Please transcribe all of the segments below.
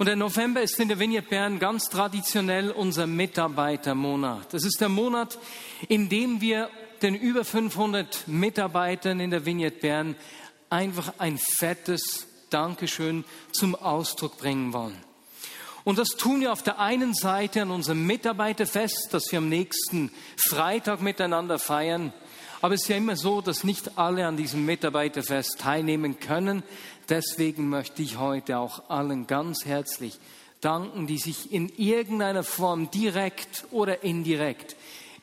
Und der November ist in der Vignette Bern ganz traditionell unser Mitarbeitermonat. Das ist der Monat, in dem wir den über 500 Mitarbeitern in der Vignette Bern einfach ein fettes Dankeschön zum Ausdruck bringen wollen. Und das tun wir auf der einen Seite an unserem Mitarbeiterfest, das wir am nächsten Freitag miteinander feiern. Aber es ist ja immer so, dass nicht alle an diesem Mitarbeiterfest teilnehmen können. Deswegen möchte ich heute auch allen ganz herzlich danken, die sich in irgendeiner Form direkt oder indirekt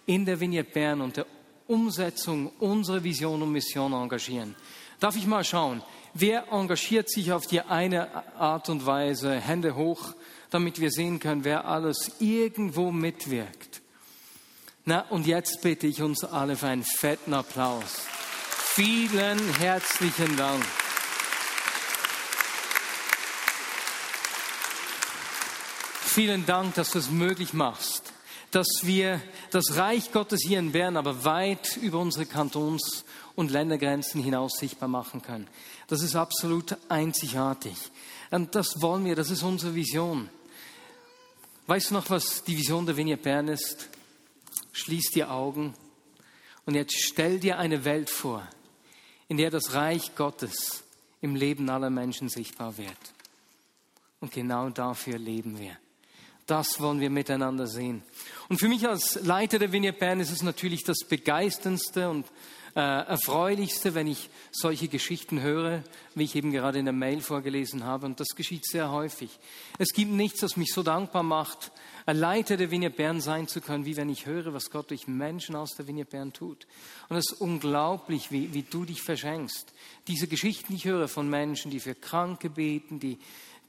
in der Vignette Bern und der Umsetzung unserer Vision und Mission engagieren. Darf ich mal schauen, wer engagiert sich auf die eine Art und Weise? Hände hoch, damit wir sehen können, wer alles irgendwo mitwirkt. Na, und jetzt bitte ich uns alle für einen fetten Applaus. Vielen herzlichen Dank. Vielen Dank, dass du es möglich machst, dass wir das Reich Gottes hier in Bern aber weit über unsere Kantons- und Ländergrenzen hinaus sichtbar machen können. Das ist absolut einzigartig. Und das wollen wir, das ist unsere Vision. Weißt du noch, was die Vision der Vignette Bern ist? Schließ die Augen und jetzt stell dir eine Welt vor, in der das Reich Gottes im Leben aller Menschen sichtbar wird. Und genau dafür leben wir. Das wollen wir miteinander sehen. Und für mich als Leiter der Vignette Bern ist es natürlich das begeisterndste und äh, erfreulichste, wenn ich solche Geschichten höre, wie ich eben gerade in der Mail vorgelesen habe. Und das geschieht sehr häufig. Es gibt nichts, das mich so dankbar macht, ein Leiter der Vignette Bern sein zu können, wie wenn ich höre, was Gott durch Menschen aus der Vignette Bern tut. Und es ist unglaublich, wie, wie du dich verschenkst. Diese Geschichten, die ich höre von Menschen, die für Kranke beten, die,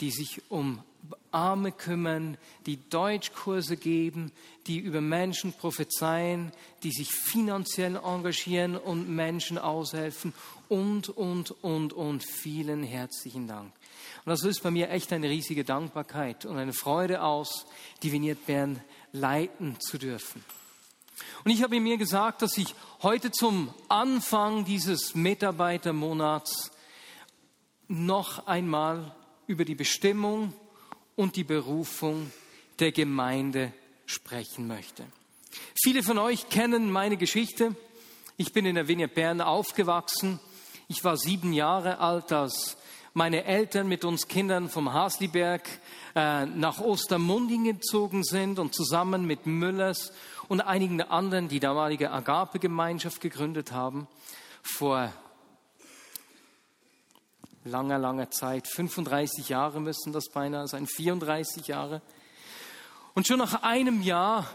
die sich um Arme kümmern, die Deutschkurse geben, die über Menschen prophezeien, die sich finanziell engagieren und Menschen aushelfen und, und, und, und. Vielen herzlichen Dank. Und das löst bei mir echt eine riesige Dankbarkeit und eine Freude aus, die Vignette Bern leiten zu dürfen. Und ich habe mir gesagt, dass ich heute zum Anfang dieses Mitarbeitermonats noch einmal über die Bestimmung und die Berufung der Gemeinde sprechen möchte. Viele von euch kennen meine Geschichte. Ich bin in der Vignette Bern aufgewachsen. Ich war sieben Jahre alt, als meine Eltern mit uns Kindern vom Hasliberg äh, nach Ostermunding gezogen sind und zusammen mit Müllers und einigen anderen die damalige Agape-Gemeinschaft gegründet haben. Vor langer, langer Zeit. 35 Jahre müssen das beinahe sein, 34 Jahre. Und schon nach einem Jahr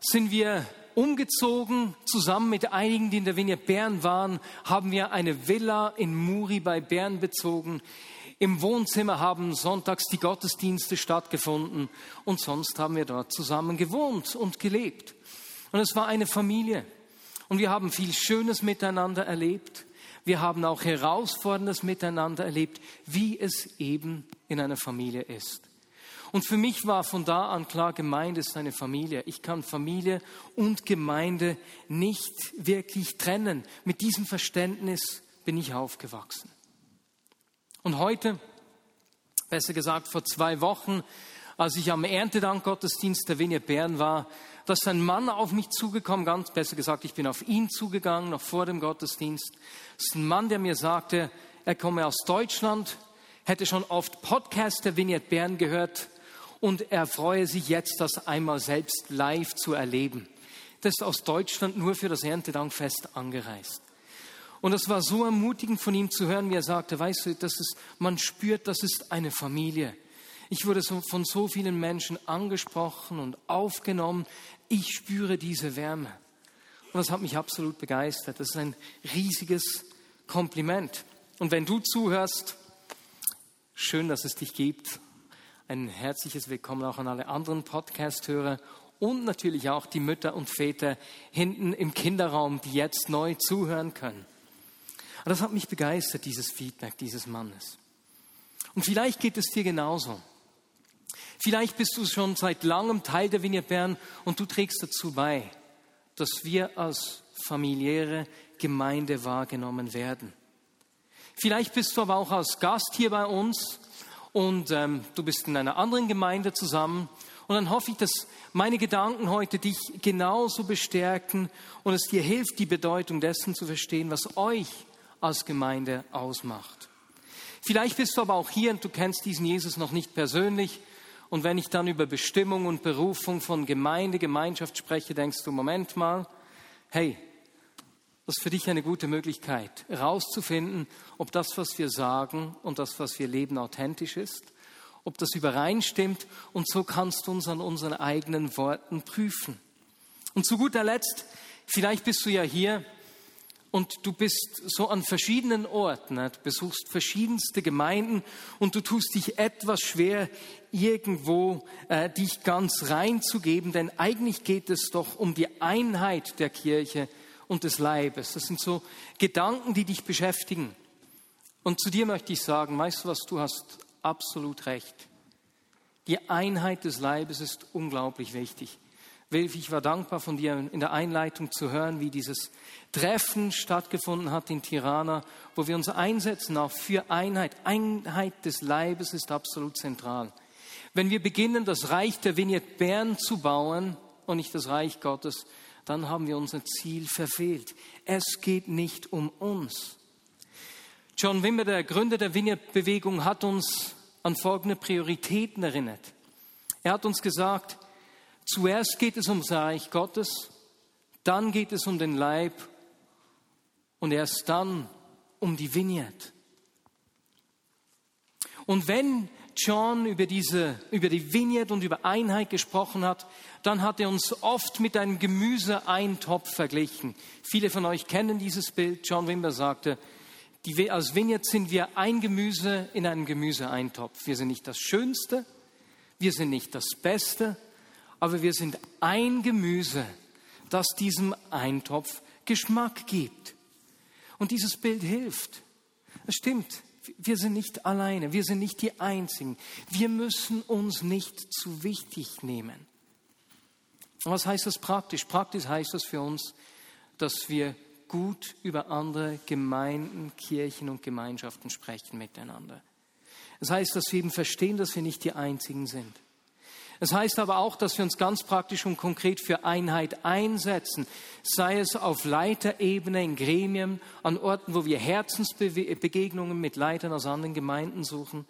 sind wir umgezogen, zusammen mit einigen, die in der Vignette Bern waren, haben wir eine Villa in Muri bei Bern bezogen. Im Wohnzimmer haben sonntags die Gottesdienste stattgefunden und sonst haben wir dort zusammen gewohnt und gelebt. Und es war eine Familie. Und wir haben viel Schönes miteinander erlebt. Wir haben auch Herausforderndes miteinander erlebt, wie es eben in einer Familie ist. Und für mich war von da an klar, Gemeinde ist eine Familie. Ich kann Familie und Gemeinde nicht wirklich trennen. Mit diesem Verständnis bin ich aufgewachsen. Und heute, besser gesagt vor zwei Wochen, als ich am Erntedank-Gottesdienst der Vignette Bern war, da ist ein Mann auf mich zugekommen, ganz besser gesagt, ich bin auf ihn zugegangen, noch vor dem Gottesdienst. Das ist ein Mann, der mir sagte, er komme aus Deutschland, hätte schon oft Podcast der Vignette Bern gehört und er freue sich jetzt, das einmal selbst live zu erleben. Das ist aus Deutschland nur für das Erntedankfest angereist. Und es war so ermutigend von ihm zu hören, wie er sagte, weißt du, das ist, man spürt, das ist eine Familie. Ich wurde von so vielen Menschen angesprochen und aufgenommen. Ich spüre diese Wärme. Und das hat mich absolut begeistert. Das ist ein riesiges Kompliment. Und wenn du zuhörst, schön, dass es dich gibt. Ein herzliches Willkommen auch an alle anderen Podcast-Hörer und natürlich auch die Mütter und Väter hinten im Kinderraum, die jetzt neu zuhören können. Und das hat mich begeistert, dieses Feedback dieses Mannes. Und vielleicht geht es dir genauso. Vielleicht bist du schon seit langem Teil der Vignette Bern und du trägst dazu bei, dass wir als familiäre Gemeinde wahrgenommen werden. Vielleicht bist du aber auch als Gast hier bei uns und ähm, du bist in einer anderen Gemeinde zusammen. Und dann hoffe ich, dass meine Gedanken heute dich genauso bestärken und es dir hilft, die Bedeutung dessen zu verstehen, was euch als Gemeinde ausmacht. Vielleicht bist du aber auch hier und du kennst diesen Jesus noch nicht persönlich. Und wenn ich dann über Bestimmung und Berufung von Gemeinde, Gemeinschaft spreche, denkst du, Moment mal, hey, das ist für dich eine gute Möglichkeit, herauszufinden, ob das, was wir sagen und das, was wir leben, authentisch ist, ob das übereinstimmt und so kannst du uns an unseren eigenen Worten prüfen. Und zu guter Letzt, vielleicht bist du ja hier und du bist so an verschiedenen Orten, ne? du besuchst verschiedenste Gemeinden und du tust dich etwas schwer, irgendwo äh, dich ganz reinzugeben, denn eigentlich geht es doch um die Einheit der Kirche und des Leibes. Das sind so Gedanken, die dich beschäftigen. Und zu dir möchte ich sagen, weißt du was, du hast absolut recht. Die Einheit des Leibes ist unglaublich wichtig. Wilf, ich war dankbar von dir in der Einleitung zu hören, wie dieses Treffen stattgefunden hat in Tirana, wo wir uns einsetzen auch für Einheit. Einheit des Leibes ist absolut zentral. Wenn wir beginnen, das Reich der Vignette Bern zu bauen und nicht das Reich Gottes, dann haben wir unser Ziel verfehlt. Es geht nicht um uns. John Wimmer, der Gründer der Vineyard-Bewegung, hat uns an folgende Prioritäten erinnert. Er hat uns gesagt, zuerst geht es ums Reich Gottes, dann geht es um den Leib und erst dann um die Vineyard. Und wenn John über, diese, über die Vineyard und über Einheit gesprochen hat, dann hat er uns oft mit einem Gemüseeintopf verglichen. Viele von euch kennen dieses Bild. John Wimber sagte, die, als Vineyard sind wir ein Gemüse in einem Gemüseeintopf. Wir sind nicht das Schönste, wir sind nicht das Beste, aber wir sind ein Gemüse, das diesem Eintopf Geschmack gibt. Und dieses Bild hilft. Es stimmt, wir sind nicht alleine, wir sind nicht die Einzigen. Wir müssen uns nicht zu wichtig nehmen. Und was heißt das praktisch? Praktisch heißt das für uns, dass wir gut über andere Gemeinden, Kirchen und Gemeinschaften sprechen miteinander. Das heißt, dass wir eben verstehen, dass wir nicht die Einzigen sind. Es heißt aber auch, dass wir uns ganz praktisch und konkret für Einheit einsetzen, sei es auf Leiterebene, in Gremien, an Orten, wo wir Herzensbegegnungen mit Leitern aus anderen Gemeinden suchen,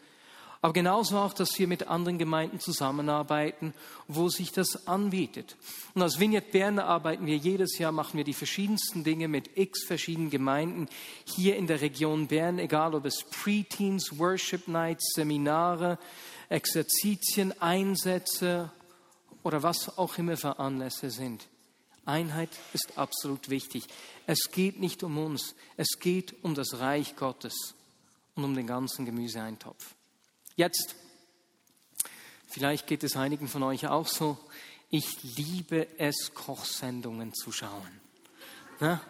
aber genauso auch, dass wir mit anderen Gemeinden zusammenarbeiten, wo sich das anbietet. Und als Vignette Bern arbeiten wir jedes Jahr, machen wir die verschiedensten Dinge mit x verschiedenen Gemeinden hier in der Region Bern, egal ob es Preteens, Worship Nights, Seminare, Exerzitien, Einsätze oder was auch immer für Anlässe sind. Einheit ist absolut wichtig. Es geht nicht um uns, es geht um das Reich Gottes und um den ganzen Gemüseeintopf. Jetzt, vielleicht geht es einigen von euch auch so, ich liebe es, Kochsendungen zu schauen. Na?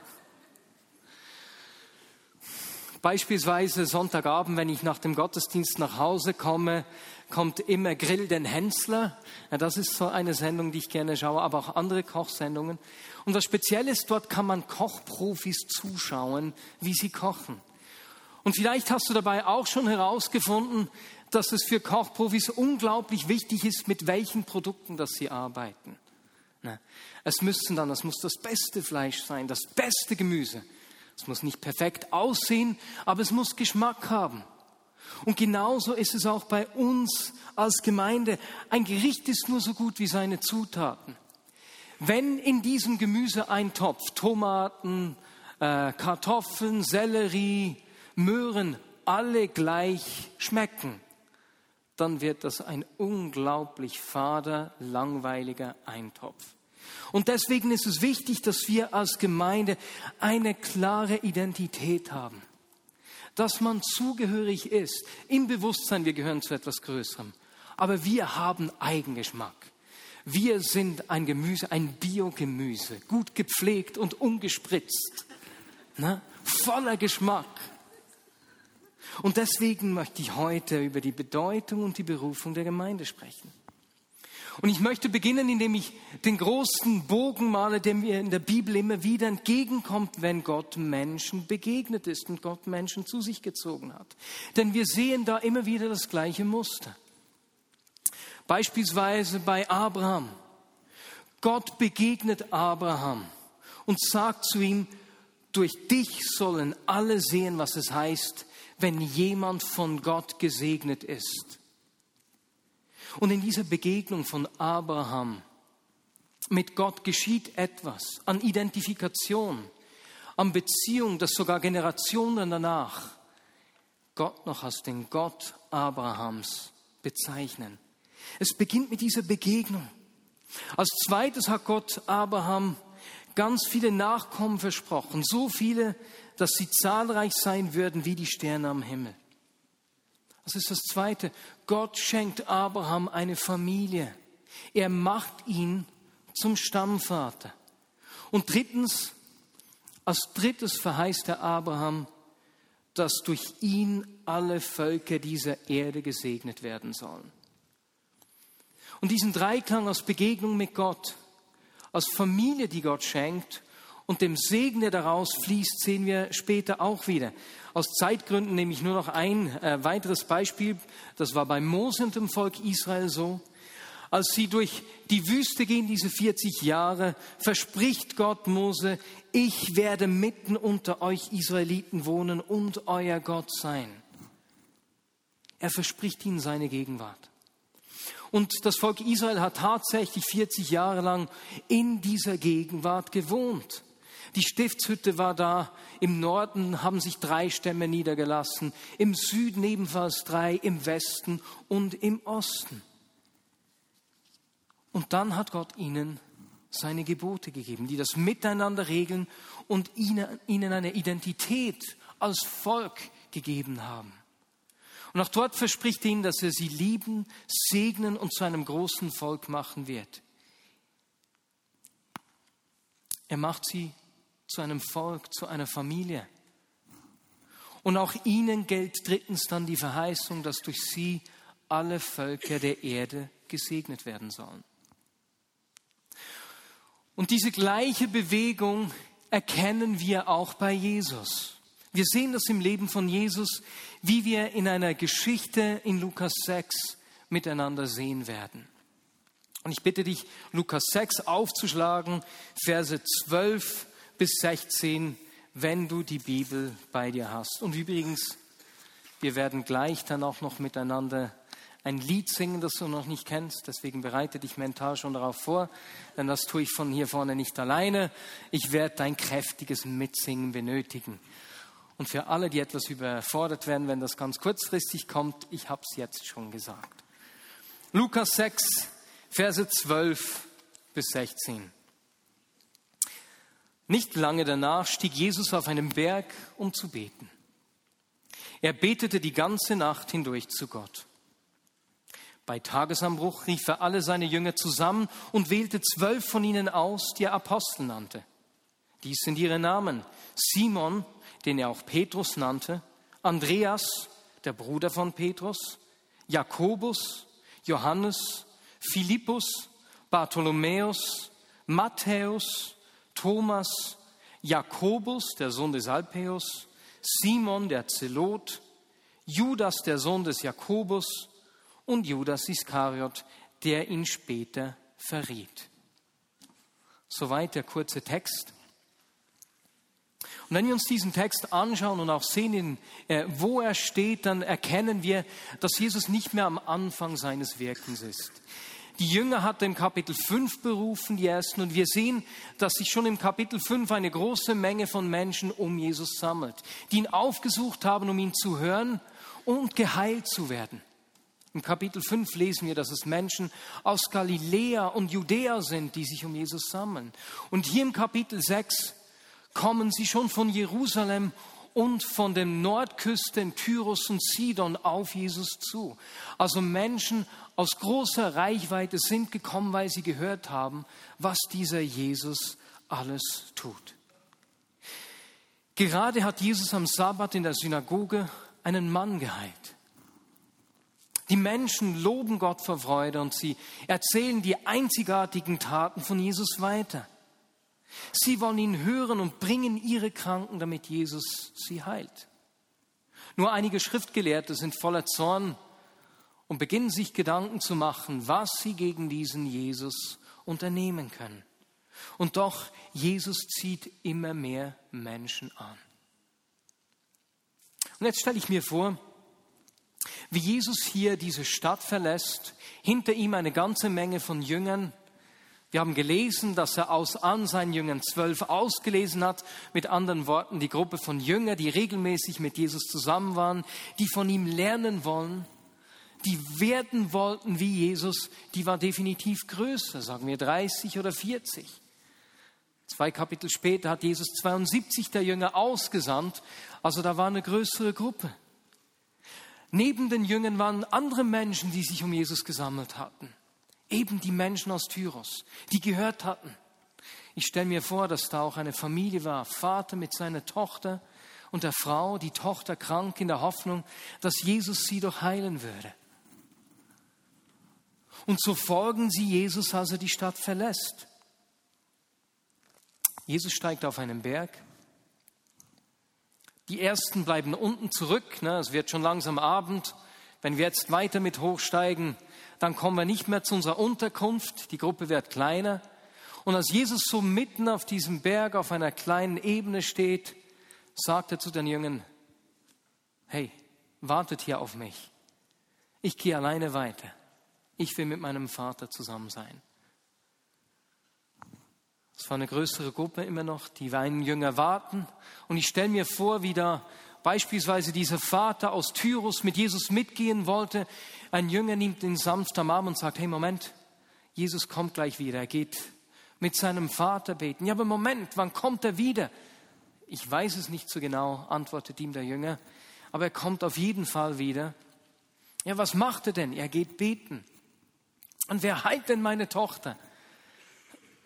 Beispielsweise Sonntagabend, wenn ich nach dem Gottesdienst nach Hause komme, kommt immer Grill den Hensler. Ja, das ist so eine Sendung, die ich gerne schaue, aber auch andere Kochsendungen. Und was speziell ist, dort kann man Kochprofis zuschauen, wie sie kochen. Und vielleicht hast du dabei auch schon herausgefunden, dass es für Kochprofis unglaublich wichtig ist, mit welchen Produkten das sie arbeiten. Es müssen dann, es muss das beste Fleisch sein, das beste Gemüse. Es muss nicht perfekt aussehen, aber es muss Geschmack haben. Und genauso ist es auch bei uns als Gemeinde. Ein Gericht ist nur so gut wie seine Zutaten. Wenn in diesem Gemüseeintopf Tomaten, äh, Kartoffeln, Sellerie, Möhren alle gleich schmecken, dann wird das ein unglaublich fader, langweiliger Eintopf. Und deswegen ist es wichtig, dass wir als Gemeinde eine klare Identität haben dass man zugehörig ist, im Bewusstsein, wir gehören zu etwas Größerem. Aber wir haben Eigengeschmack. Wir sind ein Gemüse, ein Biogemüse, gut gepflegt und ungespritzt, ne? voller Geschmack. Und deswegen möchte ich heute über die Bedeutung und die Berufung der Gemeinde sprechen. Und ich möchte beginnen, indem ich den großen Bogen male, der mir in der Bibel immer wieder entgegenkommt, wenn Gott Menschen begegnet ist und Gott Menschen zu sich gezogen hat. Denn wir sehen da immer wieder das gleiche Muster. Beispielsweise bei Abraham. Gott begegnet Abraham und sagt zu ihm, durch dich sollen alle sehen, was es heißt, wenn jemand von Gott gesegnet ist. Und in dieser Begegnung von Abraham mit Gott geschieht etwas an Identifikation, an Beziehung, das sogar Generationen danach Gott noch als den Gott Abrahams bezeichnen. Es beginnt mit dieser Begegnung. Als zweites hat Gott Abraham ganz viele Nachkommen versprochen, so viele, dass sie zahlreich sein würden wie die Sterne am Himmel. Das ist das Zweite. Gott schenkt Abraham eine Familie. Er macht ihn zum Stammvater. Und drittens, als drittes verheißt er Abraham, dass durch ihn alle Völker dieser Erde gesegnet werden sollen. Und diesen Dreiklang aus Begegnung mit Gott, aus Familie, die Gott schenkt und dem Segen, der daraus fließt, sehen wir später auch wieder. Aus Zeitgründen nehme ich nur noch ein äh, weiteres Beispiel. Das war bei Mose und dem Volk Israel so. Als sie durch die Wüste gehen, diese 40 Jahre, verspricht Gott Mose, ich werde mitten unter euch Israeliten wohnen und euer Gott sein. Er verspricht ihnen seine Gegenwart. Und das Volk Israel hat tatsächlich 40 Jahre lang in dieser Gegenwart gewohnt. Die Stiftshütte war da. Im Norden haben sich drei Stämme niedergelassen. Im Süden ebenfalls drei. Im Westen und im Osten. Und dann hat Gott ihnen seine Gebote gegeben, die das Miteinander regeln und ihnen eine Identität als Volk gegeben haben. Und auch dort verspricht er ihnen, dass er sie lieben, segnen und zu einem großen Volk machen wird. Er macht sie zu einem Volk, zu einer Familie. Und auch ihnen gilt drittens dann die Verheißung, dass durch sie alle Völker der Erde gesegnet werden sollen. Und diese gleiche Bewegung erkennen wir auch bei Jesus. Wir sehen das im Leben von Jesus, wie wir in einer Geschichte in Lukas 6 miteinander sehen werden. Und ich bitte dich, Lukas 6 aufzuschlagen, Verse 12 bis 16, wenn du die Bibel bei dir hast. Und übrigens, wir werden gleich dann auch noch miteinander ein Lied singen, das du noch nicht kennst. Deswegen bereite dich mental schon darauf vor, denn das tue ich von hier vorne nicht alleine. Ich werde dein kräftiges Mitsingen benötigen. Und für alle, die etwas überfordert werden, wenn das ganz kurzfristig kommt, ich habe es jetzt schon gesagt. Lukas 6, Verse 12 bis 16. Nicht lange danach stieg Jesus auf einen Berg, um zu beten. Er betete die ganze Nacht hindurch zu Gott. Bei Tagesanbruch rief er alle seine Jünger zusammen und wählte zwölf von ihnen aus, die er Apostel nannte. Dies sind ihre Namen. Simon, den er auch Petrus nannte, Andreas, der Bruder von Petrus, Jakobus, Johannes, Philippus, Bartholomäus, Matthäus, Thomas, Jakobus, der Sohn des Alpäus, Simon, der Zelot, Judas, der Sohn des Jakobus und Judas Iskariot, der ihn später verriet. Soweit der kurze Text. Und wenn wir uns diesen Text anschauen und auch sehen, äh, wo er steht, dann erkennen wir, dass Jesus nicht mehr am Anfang seines Wirkens ist. Die Jünger hat er im Kapitel 5 berufen, die ersten, und wir sehen, dass sich schon im Kapitel 5 eine große Menge von Menschen um Jesus sammelt, die ihn aufgesucht haben, um ihn zu hören und geheilt zu werden. Im Kapitel 5 lesen wir, dass es Menschen aus Galiläa und Judäa sind, die sich um Jesus sammeln. Und hier im Kapitel 6 kommen sie schon von Jerusalem und von den Nordküsten Tyrus und Sidon auf Jesus zu. Also Menschen aus großer Reichweite sind gekommen, weil sie gehört haben, was dieser Jesus alles tut. Gerade hat Jesus am Sabbat in der Synagoge einen Mann geheilt. Die Menschen loben Gott vor Freude und sie erzählen die einzigartigen Taten von Jesus weiter. Sie wollen ihn hören und bringen ihre Kranken, damit Jesus sie heilt. Nur einige Schriftgelehrte sind voller Zorn und beginnen sich Gedanken zu machen, was sie gegen diesen Jesus unternehmen können. Und doch, Jesus zieht immer mehr Menschen an. Und jetzt stelle ich mir vor, wie Jesus hier diese Stadt verlässt, hinter ihm eine ganze Menge von Jüngern. Wir haben gelesen, dass er aus an seinen Jüngern zwölf ausgelesen hat, mit anderen Worten die Gruppe von Jüngern, die regelmäßig mit Jesus zusammen waren, die von ihm lernen wollen die werden wollten wie Jesus, die war definitiv größer, sagen wir 30 oder 40. Zwei Kapitel später hat Jesus 72 der Jünger ausgesandt, also da war eine größere Gruppe. Neben den Jüngern waren andere Menschen, die sich um Jesus gesammelt hatten. Eben die Menschen aus Tyros, die gehört hatten. Ich stelle mir vor, dass da auch eine Familie war, Vater mit seiner Tochter und der Frau, die Tochter krank in der Hoffnung, dass Jesus sie doch heilen würde. Und so folgen sie Jesus, als er die Stadt verlässt. Jesus steigt auf einen Berg. Die ersten bleiben unten zurück. Ne? Es wird schon langsam Abend. Wenn wir jetzt weiter mit hochsteigen, dann kommen wir nicht mehr zu unserer Unterkunft. Die Gruppe wird kleiner. Und als Jesus so mitten auf diesem Berg auf einer kleinen Ebene steht, sagt er zu den Jüngern, hey, wartet hier auf mich. Ich gehe alleine weiter. Ich will mit meinem Vater zusammen sein. Es war eine größere Gruppe immer noch, die einen Jünger warten. Und ich stelle mir vor, wie da beispielsweise dieser Vater aus Tyrus mit Jesus mitgehen wollte. Ein Jünger nimmt ihn sanft am Arm und sagt, hey Moment, Jesus kommt gleich wieder. Er geht mit seinem Vater beten. Ja, aber Moment, wann kommt er wieder? Ich weiß es nicht so genau, antwortet ihm der Jünger. Aber er kommt auf jeden Fall wieder. Ja, was macht er denn? Er geht beten. Und wer heilt denn meine Tochter?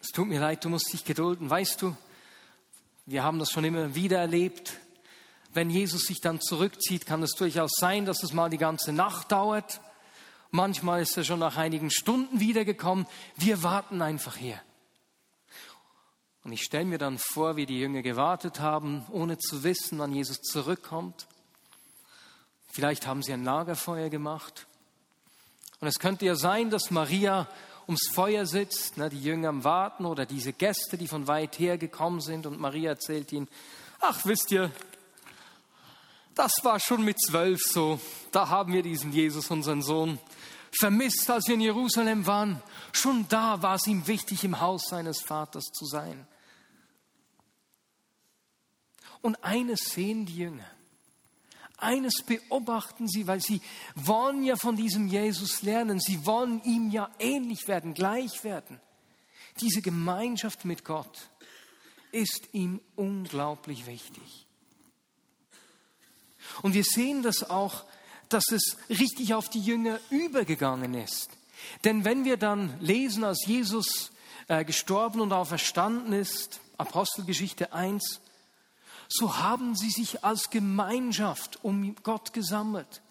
Es tut mir leid, du musst dich gedulden. Weißt du, wir haben das schon immer wieder erlebt. Wenn Jesus sich dann zurückzieht, kann es durchaus sein, dass es mal die ganze Nacht dauert. Manchmal ist er schon nach einigen Stunden wiedergekommen. Wir warten einfach hier. Und ich stelle mir dann vor, wie die Jünger gewartet haben, ohne zu wissen, wann Jesus zurückkommt. Vielleicht haben sie ein Lagerfeuer gemacht. Und es könnte ja sein, dass Maria ums Feuer sitzt, ne, die Jünger am Warten oder diese Gäste, die von weit her gekommen sind und Maria erzählt ihnen, ach wisst ihr, das war schon mit zwölf so, da haben wir diesen Jesus, unseren Sohn, vermisst, als wir in Jerusalem waren. Schon da war es ihm wichtig, im Haus seines Vaters zu sein. Und eines sehen die Jünger. Eines beobachten sie, weil sie wollen ja von diesem Jesus lernen. Sie wollen ihm ja ähnlich werden, gleich werden. Diese Gemeinschaft mit Gott ist ihm unglaublich wichtig. Und wir sehen das auch, dass es richtig auf die Jünger übergegangen ist. Denn wenn wir dann lesen, als Jesus äh, gestorben und auferstanden ist, Apostelgeschichte 1, so haben sie sich als Gemeinschaft um Gott gesammelt.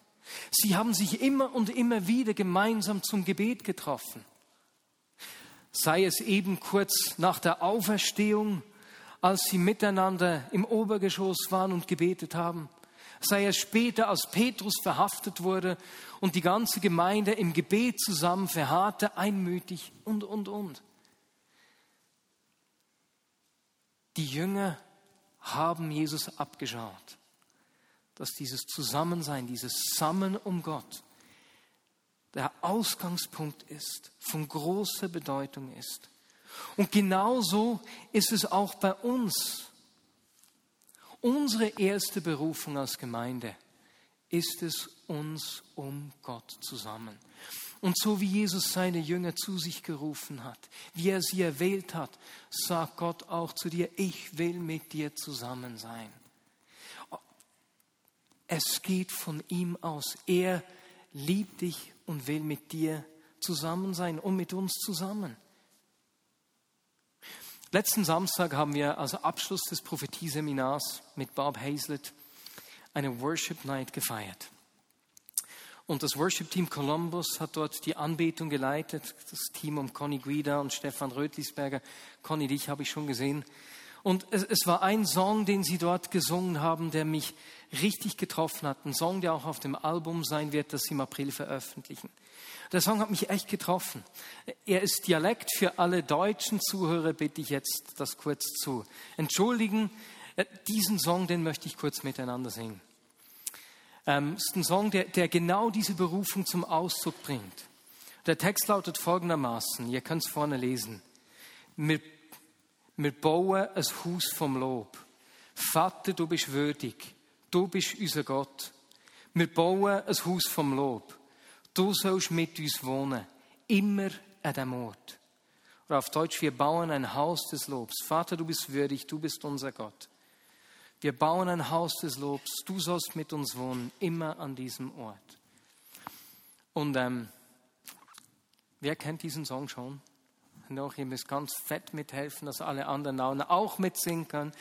Sie haben sich immer und immer wieder gemeinsam zum Gebet getroffen. Sei es eben kurz nach der Auferstehung, als sie miteinander im Obergeschoss waren und gebetet haben. Sei es später, als Petrus verhaftet wurde und die ganze Gemeinde im Gebet zusammen verharrte, einmütig und, und, und. Die Jünger haben Jesus abgeschaut, dass dieses Zusammensein, dieses Sammeln um Gott der Ausgangspunkt ist, von großer Bedeutung ist. Und genauso ist es auch bei uns. Unsere erste Berufung als Gemeinde ist es, uns um Gott zusammen. Und so wie Jesus seine Jünger zu sich gerufen hat, wie er sie erwählt hat, sagt Gott auch zu dir, ich will mit dir zusammen sein. Es geht von ihm aus. Er liebt dich und will mit dir zusammen sein und mit uns zusammen. Letzten Samstag haben wir als Abschluss des Prophetieseminars mit Bob Hazlett eine Worship Night gefeiert. Und das Worship Team Columbus hat dort die Anbetung geleitet. Das Team um Conny Guida und Stefan Rötlisberger. Conny, dich habe ich schon gesehen. Und es, es, war ein Song, den sie dort gesungen haben, der mich richtig getroffen hat. Ein Song, der auch auf dem Album sein wird, das sie im April veröffentlichen. Der Song hat mich echt getroffen. Er ist Dialekt für alle deutschen Zuhörer, bitte ich jetzt das kurz zu entschuldigen. Äh, diesen Song, den möchte ich kurz miteinander singen. Ähm, ist ein Song, der, der genau diese Berufung zum Ausdruck bringt. Der Text lautet folgendermaßen, ihr könnt es vorne lesen. Wir, wir bauen ein Haus vom Lob. Vater, du bist würdig. Du bist unser Gott. Wir bauen ein Haus vom Lob. Du sollst mit uns wohnen. Immer an dem Ort. Oder auf Deutsch, wir bauen ein Haus des Lobs. Vater, du bist würdig. Du bist unser Gott. Wir bauen ein Haus des Lobs. Du sollst mit uns wohnen, immer an diesem Ort. Und ähm, wer kennt diesen Song schon? Noch, ihr müsst ganz fett mithelfen, dass alle anderen auch mitsingen können.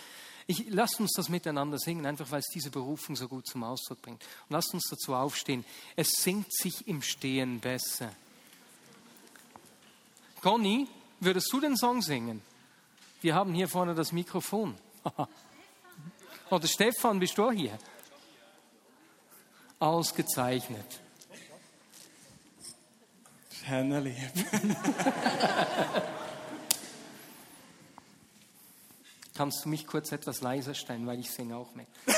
Ich, lasst uns das miteinander singen, einfach weil es diese Berufung so gut zum Ausdruck bringt. Und lasst uns dazu aufstehen. Es singt sich im Stehen besser. Conny, würdest du den Song singen? Wir haben hier vorne das Mikrofon. Oder Stefan, bist du hier? Ausgezeichnet. Hennelieb. Kannst du mich kurz etwas leiser stellen, weil ich singe auch mit.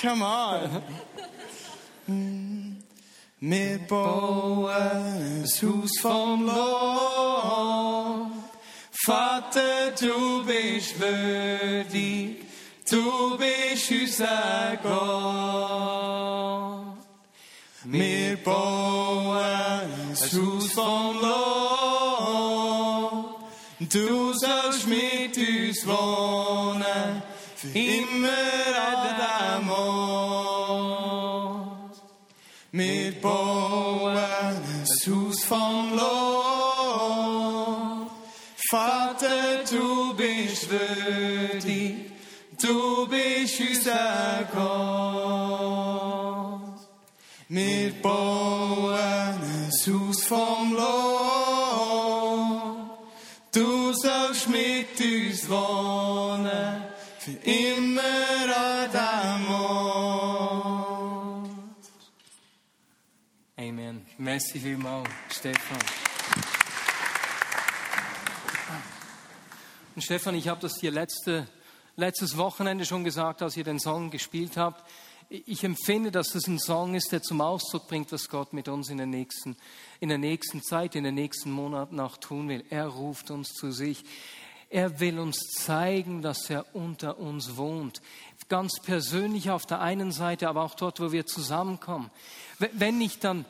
Come on. Wir bauen ein Haus vom Lob. Vater, du bist würdig, du bist unser Gott. Wir bauen Haus vom Lob. Du sollst mit uns wohnen, für immer an dem Ort. Wir bauen ein Haus vom Lob. Vater, du bist würdig, du bist unser Gott. Vom Lob. Du sollst mit uns wohnen, für immer an dem Ort. Amen. Merci vielmals, Stefan. Und Stefan, ich habe das dir letzte, letztes Wochenende schon gesagt, als ihr den Song gespielt habt. Ich empfinde, dass das ein Song ist, der zum Ausdruck bringt, was Gott mit uns in der nächsten, in der nächsten Zeit, in den nächsten Monaten auch tun will. Er ruft uns zu sich. Er will uns zeigen, dass er unter uns wohnt. Ganz persönlich auf der einen Seite, aber auch dort, wo wir zusammenkommen. Wenn ich dann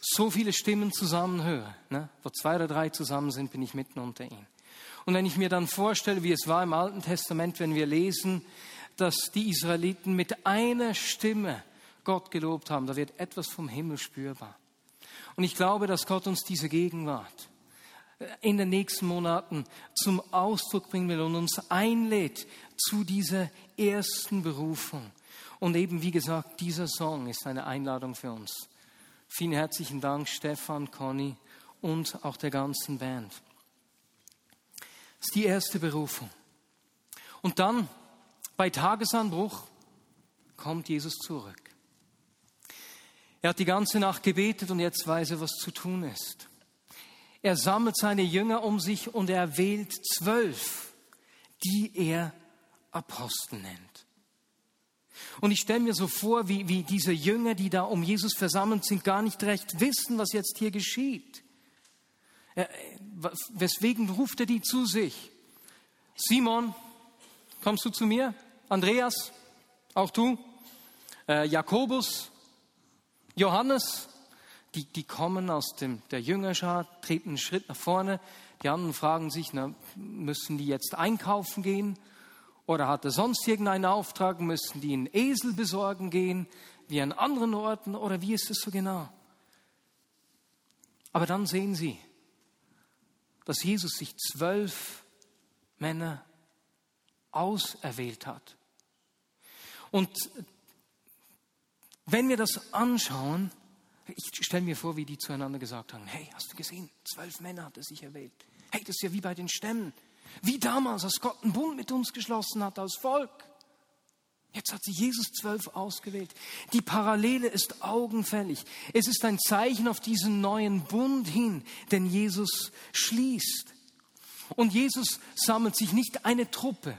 so viele Stimmen zusammenhöre, ne, wo zwei oder drei zusammen sind, bin ich mitten unter ihnen. Und wenn ich mir dann vorstelle, wie es war im Alten Testament, wenn wir lesen, dass die Israeliten mit einer Stimme Gott gelobt haben, da wird etwas vom Himmel spürbar. Und ich glaube, dass Gott uns diese Gegenwart in den nächsten Monaten zum Ausdruck bringen will und uns einlädt zu dieser ersten Berufung. Und eben, wie gesagt, dieser Song ist eine Einladung für uns. Vielen herzlichen Dank, Stefan, Conny und auch der ganzen Band. Das ist die erste Berufung. Und dann, bei Tagesanbruch, kommt Jesus zurück. Er hat die ganze Nacht gebetet und jetzt weiß er, was zu tun ist. Er sammelt seine Jünger um sich und er wählt zwölf, die er Apostel nennt. Und ich stelle mir so vor, wie, wie diese Jünger, die da um Jesus versammelt sind, gar nicht recht wissen, was jetzt hier geschieht. Weswegen ruft er die zu sich? Simon, kommst du zu mir? Andreas, auch du? Äh, Jakobus, Johannes, die, die kommen aus dem, der Jüngerschar, treten einen Schritt nach vorne. Die anderen fragen sich, na, müssen die jetzt einkaufen gehen? Oder hat er sonst irgendeinen Auftrag? Müssen die einen Esel besorgen gehen, wie an anderen Orten? Oder wie ist es so genau? Aber dann sehen sie, dass Jesus sich zwölf Männer auserwählt hat. Und Wenn wir das anschauen, ich stelle mir vor, wie die zueinander gesagt haben, hey, hast du gesehen, zwölf Männer hat er sich erwählt. Hey, das ist ja wie bei den Stämmen. Wie damals, als Gott einen Bund mit uns geschlossen hat als Volk. Jetzt hat sich Jesus zwölf ausgewählt. Die Parallele ist augenfällig. Es ist ein Zeichen auf diesen neuen Bund hin, den Jesus schließt. Und Jesus sammelt sich nicht eine Truppe.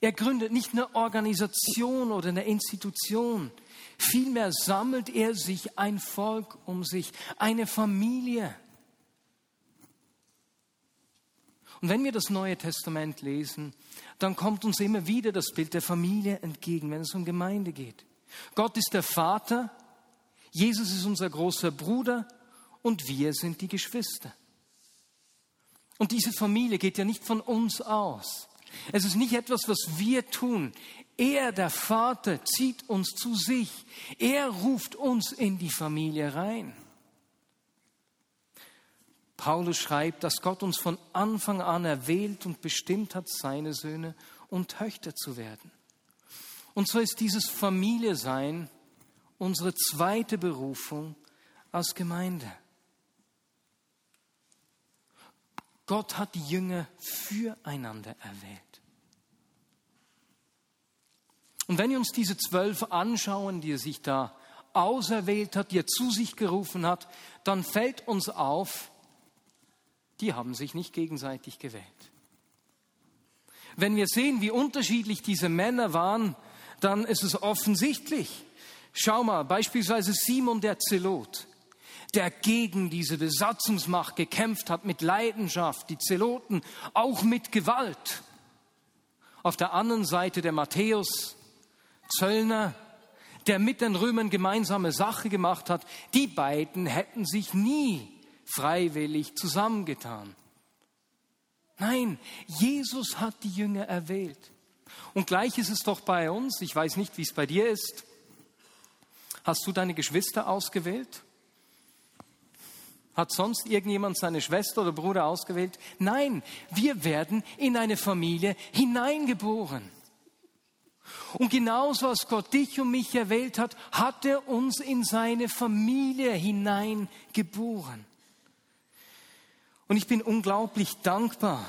Er gründet nicht eine Organisation oder eine Institution. Vielmehr sammelt er sich ein Volk um sich, eine Familie. Und wenn wir das Neue Testament lesen, dann kommt uns immer wieder das Bild der Familie entgegen, wenn es um Gemeinde geht. Gott ist der Vater, Jesus ist unser großer Bruder und wir sind die Geschwister. Und diese Familie geht ja nicht von uns aus. Es ist nicht etwas, was wir tun. Er, der Vater, zieht uns zu sich. Er ruft uns in die Familie rein. Paulus schreibt, dass Gott uns von Anfang an erwählt und bestimmt hat, seine Söhne und Töchter zu werden. Und so ist dieses Familie-Sein unsere zweite Berufung als Gemeinde. Gott hat die Jünger füreinander erwählt. Und wenn wir uns diese zwölf anschauen, die er sich da auserwählt hat, die er zu sich gerufen hat, dann fällt uns auf, die haben sich nicht gegenseitig gewählt. Wenn wir sehen, wie unterschiedlich diese Männer waren, dann ist es offensichtlich. Schau mal, beispielsweise Simon der Zelot, der gegen diese Besatzungsmacht gekämpft hat mit Leidenschaft, die Zeloten auch mit Gewalt. Auf der anderen Seite der Matthäus, Zöllner, der mit den Römern gemeinsame Sache gemacht hat, die beiden hätten sich nie freiwillig zusammengetan. Nein, Jesus hat die Jünger erwählt. Und gleich ist es doch bei uns, ich weiß nicht, wie es bei dir ist. Hast du deine Geschwister ausgewählt? Hat sonst irgendjemand seine Schwester oder Bruder ausgewählt? Nein, wir werden in eine Familie hineingeboren. Und genauso als Gott dich und mich erwählt hat, hat er uns in seine Familie hineingeboren. Und ich bin unglaublich dankbar,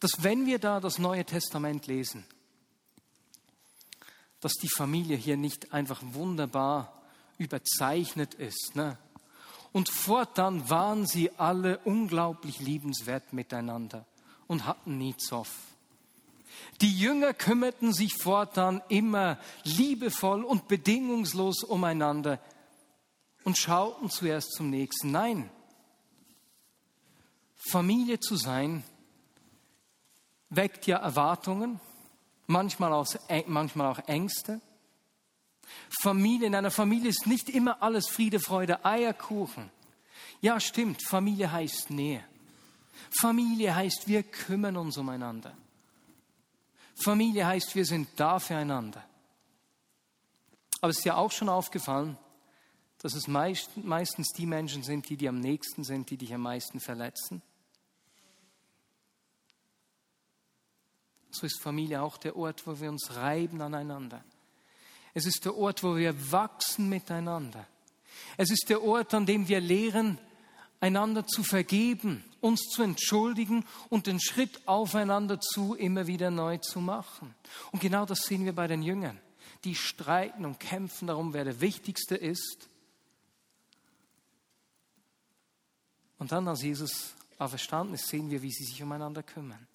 dass wenn wir da das Neue Testament lesen, dass die Familie hier nicht einfach wunderbar überzeichnet ist. Ne? Und fortan waren sie alle unglaublich liebenswert miteinander und hatten nie Zoff. Die Jünger kümmerten sich fortan immer liebevoll und bedingungslos umeinander und schauten zuerst zum nächsten. Nein, Familie zu sein weckt ja Erwartungen, manchmal, auch Ängste. Familie, in einer Familie ist nicht immer alles Friede, Freude, Eierkuchen. Ja, stimmt, Familie heißt Nähe. Familie heißt, wir kümmern uns umeinander. Familie heißt, wir sind da füreinander. Aber es ist ja auch schon aufgefallen, dass es meist, meistens die Menschen sind, die dir am nächsten sind, die dich am meisten verletzen. So ist Familie auch der Ort, wo wir uns reiben aneinander. Es ist der Ort, wo wir wachsen miteinander. Es ist der Ort, an dem wir lehren, einander zu vergeben, uns zu entschuldigen und den Schritt aufeinander zu immer wieder neu zu machen. Und genau das sehen wir bei den Jüngern. Die streiten und kämpfen darum, wer der Wichtigste ist. Und dann, als Jesus auferstanden ist, sehen wir, wie sie sich umeinander kümmern.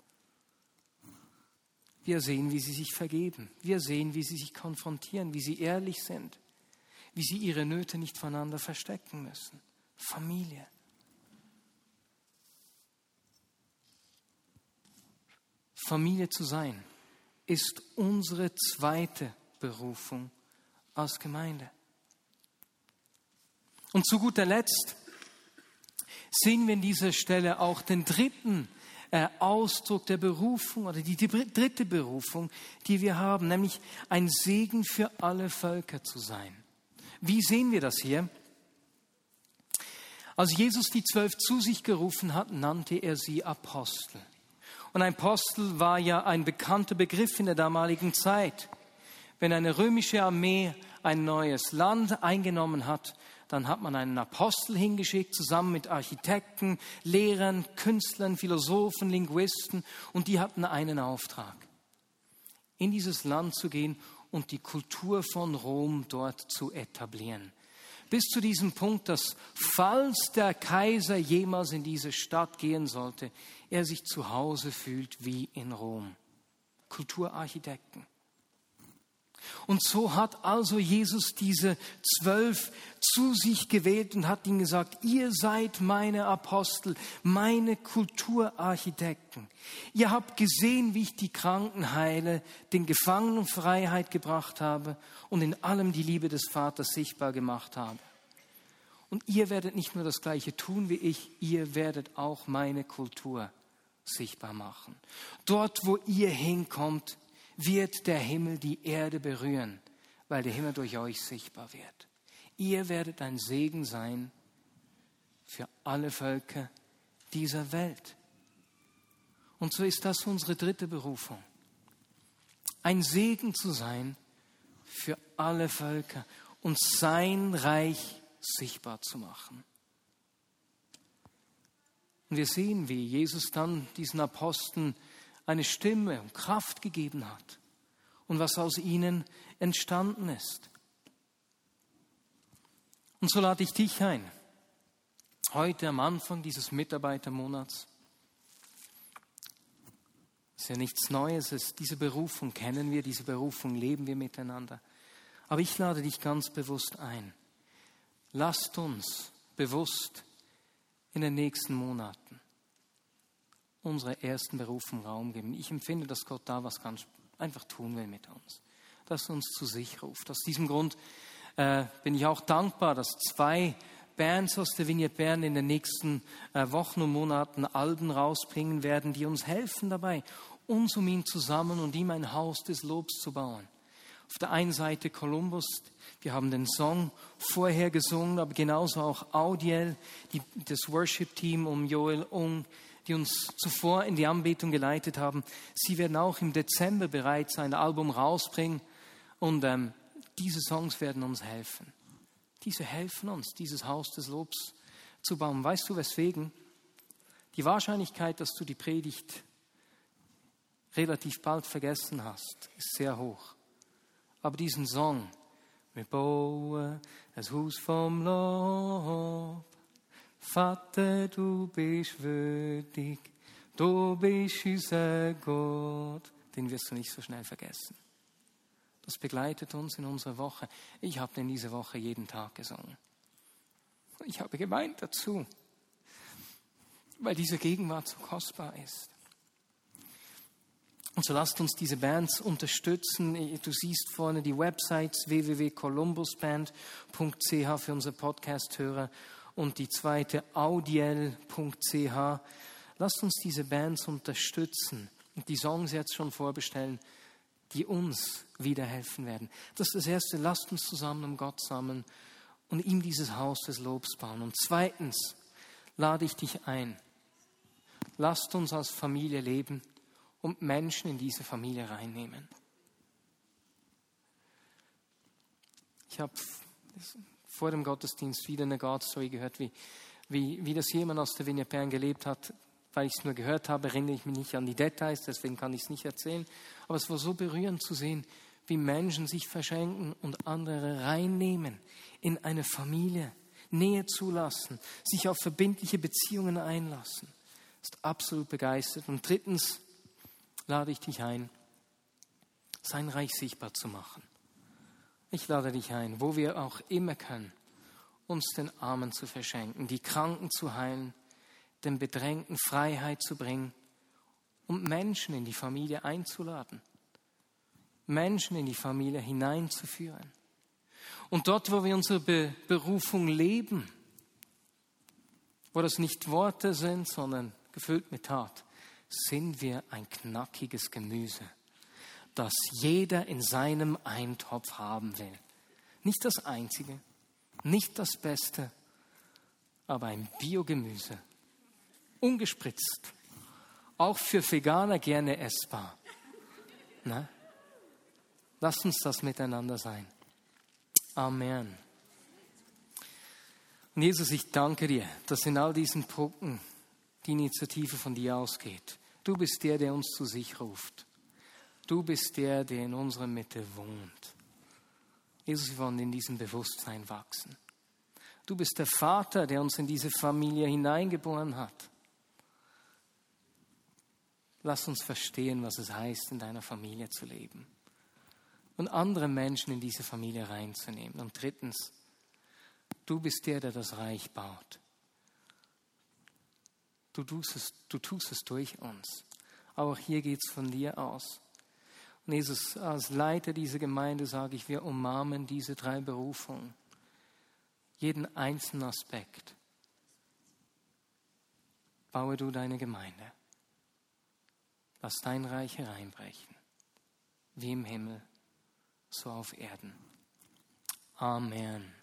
Wir sehen, wie sie sich vergeben. Wir sehen, wie sie sich konfrontieren, wie sie ehrlich sind, wie sie ihre Nöte nicht voneinander verstecken müssen. Familie. Familie zu sein ist unsere zweite Berufung als Gemeinde. Und zu guter Letzt sehen wir in dieser Stelle auch den dritten Ausdruck der Berufung oder die, die dritte Berufung, die wir haben, nämlich ein Segen für alle Völker zu sein. Wie sehen wir das hier? Als Jesus die zwölf zu sich gerufen hat, nannte er sie Apostel. Und ein Apostel war ja ein bekannter Begriff in der damaligen Zeit. Wenn eine römische Armee ein neues Land eingenommen hat, dann hat man einen Apostel hingeschickt, zusammen mit Architekten, Lehrern, Künstlern, Philosophen, Linguisten, und die hatten einen Auftrag, in dieses Land zu gehen und die Kultur von Rom dort zu etablieren. Bis zu diesem Punkt, dass falls der Kaiser jemals in diese Stadt gehen sollte, er sich zu Hause fühlt wie in Rom. Kulturarchitekten. Und so hat also Jesus diese zwölf zu sich gewählt und hat ihnen gesagt, ihr seid meine Apostel, meine Kulturarchitekten. Ihr habt gesehen, wie ich die Kranken heile, den Gefangenen Freiheit gebracht habe und in allem die Liebe des Vaters sichtbar gemacht habe. Und ihr werdet nicht nur das Gleiche tun wie ich, ihr werdet auch meine Kultur sichtbar machen. Dort, wo ihr hinkommt, wird der Himmel die Erde berühren, weil der Himmel durch euch sichtbar wird. Ihr werdet ein Segen sein für alle Völker dieser Welt. Und so ist das unsere dritte Berufung. Ein Segen zu sein für alle Völker und sein Reich sichtbar zu machen. Und wir sehen, wie Jesus dann diesen Aposteln eine Stimme und Kraft gegeben hat und was aus ihnen entstanden ist. Und so lade ich dich ein, heute am Anfang dieses Mitarbeitermonats. Es ist ja nichts Neues, es, diese Berufung kennen wir, diese Berufung leben wir miteinander. Aber ich lade dich ganz bewusst ein. Lasst uns bewusst in den nächsten Monaten unserer ersten Berufung Raum geben. Ich empfinde, dass Gott da was ganz einfach tun will mit uns, dass er uns zu sich ruft. Aus diesem Grund äh, bin ich auch dankbar, dass zwei Bands aus der Vignette Bern in den nächsten äh, Wochen und Monaten Alben rausbringen werden, die uns helfen dabei, uns um ihn zusammen und ihm ein Haus des Lobs zu bauen. Auf der einen Seite Columbus, wir haben den Song vorher gesungen, aber genauso auch Audiel, die, das Worship-Team um Joel Ung, die uns zuvor in die Anbetung geleitet haben. Sie werden auch im Dezember bereits ein Album rausbringen und ähm, diese Songs werden uns helfen. Diese helfen uns, dieses Haus des Lobs zu bauen. Weißt du weswegen? Die Wahrscheinlichkeit, dass du die Predigt relativ bald vergessen hast, ist sehr hoch. Aber diesen Song, wir bauen ein Haus vom Lob, Vater, du bist würdig, du bist unser Gott, den wirst du nicht so schnell vergessen. Das begleitet uns in unserer Woche. Ich habe den diese Woche jeden Tag gesungen. Ich habe geweint dazu, weil diese Gegenwart so kostbar ist. Und so lasst uns diese Bands unterstützen. Du siehst vorne die Websites www.columbusband.ch für unsere Podcast-Hörer und die zweite audiel.ch. Lasst uns diese Bands unterstützen und die Songs jetzt schon vorbestellen, die uns wieder helfen werden. Das ist das Erste, lasst uns zusammen um Gott sammeln und ihm dieses Haus des Lobs bauen. Und zweitens lade ich dich ein, lasst uns als Familie leben und Menschen in diese Familie reinnehmen. Ich habe vor dem Gottesdienst wieder eine God-Story gehört, wie, wie, wie das jemand aus der Vignette Bern gelebt hat. Weil ich es nur gehört habe, erinnere ich mich nicht an die Details, deswegen kann ich es nicht erzählen. Aber es war so berührend zu sehen, wie Menschen sich verschenken und andere reinnehmen in eine Familie, Nähe zulassen, sich auf verbindliche Beziehungen einlassen. Ist absolut begeistert. Und drittens, lade ich dich ein, sein Reich sichtbar zu machen. Ich lade dich ein, wo wir auch immer können, uns den Armen zu verschenken, die Kranken zu heilen, den Bedrängten Freiheit zu bringen und Menschen in die Familie einzuladen, Menschen in die Familie hineinzuführen. Und dort, wo wir unsere Be Berufung leben, wo das nicht Worte sind, sondern gefüllt mit Tat, sind wir ein knackiges Gemüse, das jeder in seinem Eintopf haben will. Nicht das Einzige, nicht das Beste, aber ein Biogemüse, ungespritzt, auch für Veganer gerne essbar. Na? Lass uns das miteinander sein. Amen. Und Jesus, ich danke dir, dass in all diesen Punkten die Initiative von dir ausgeht. Du bist der, der uns zu sich ruft. Du bist der, der in unserer Mitte wohnt. Jesus, wir wollen in diesem Bewusstsein wachsen. Du bist der Vater, der uns in diese Familie hineingeboren hat. Lass uns verstehen, was es heißt, in deiner Familie zu leben und andere Menschen in diese Familie reinzunehmen. Und drittens, du bist der, der das Reich baut. Du tust es, du tust es durch uns. Aber auch hier geht es von dir aus. Und Jesus, als Leiter dieser Gemeinde sage ich, wir umarmen diese drei Berufungen. Jeden einzelnen Aspekt. Baue du deine Gemeinde. Lass dein Reich hereinbrechen, wie im Himmel, so auf Erden. Amen.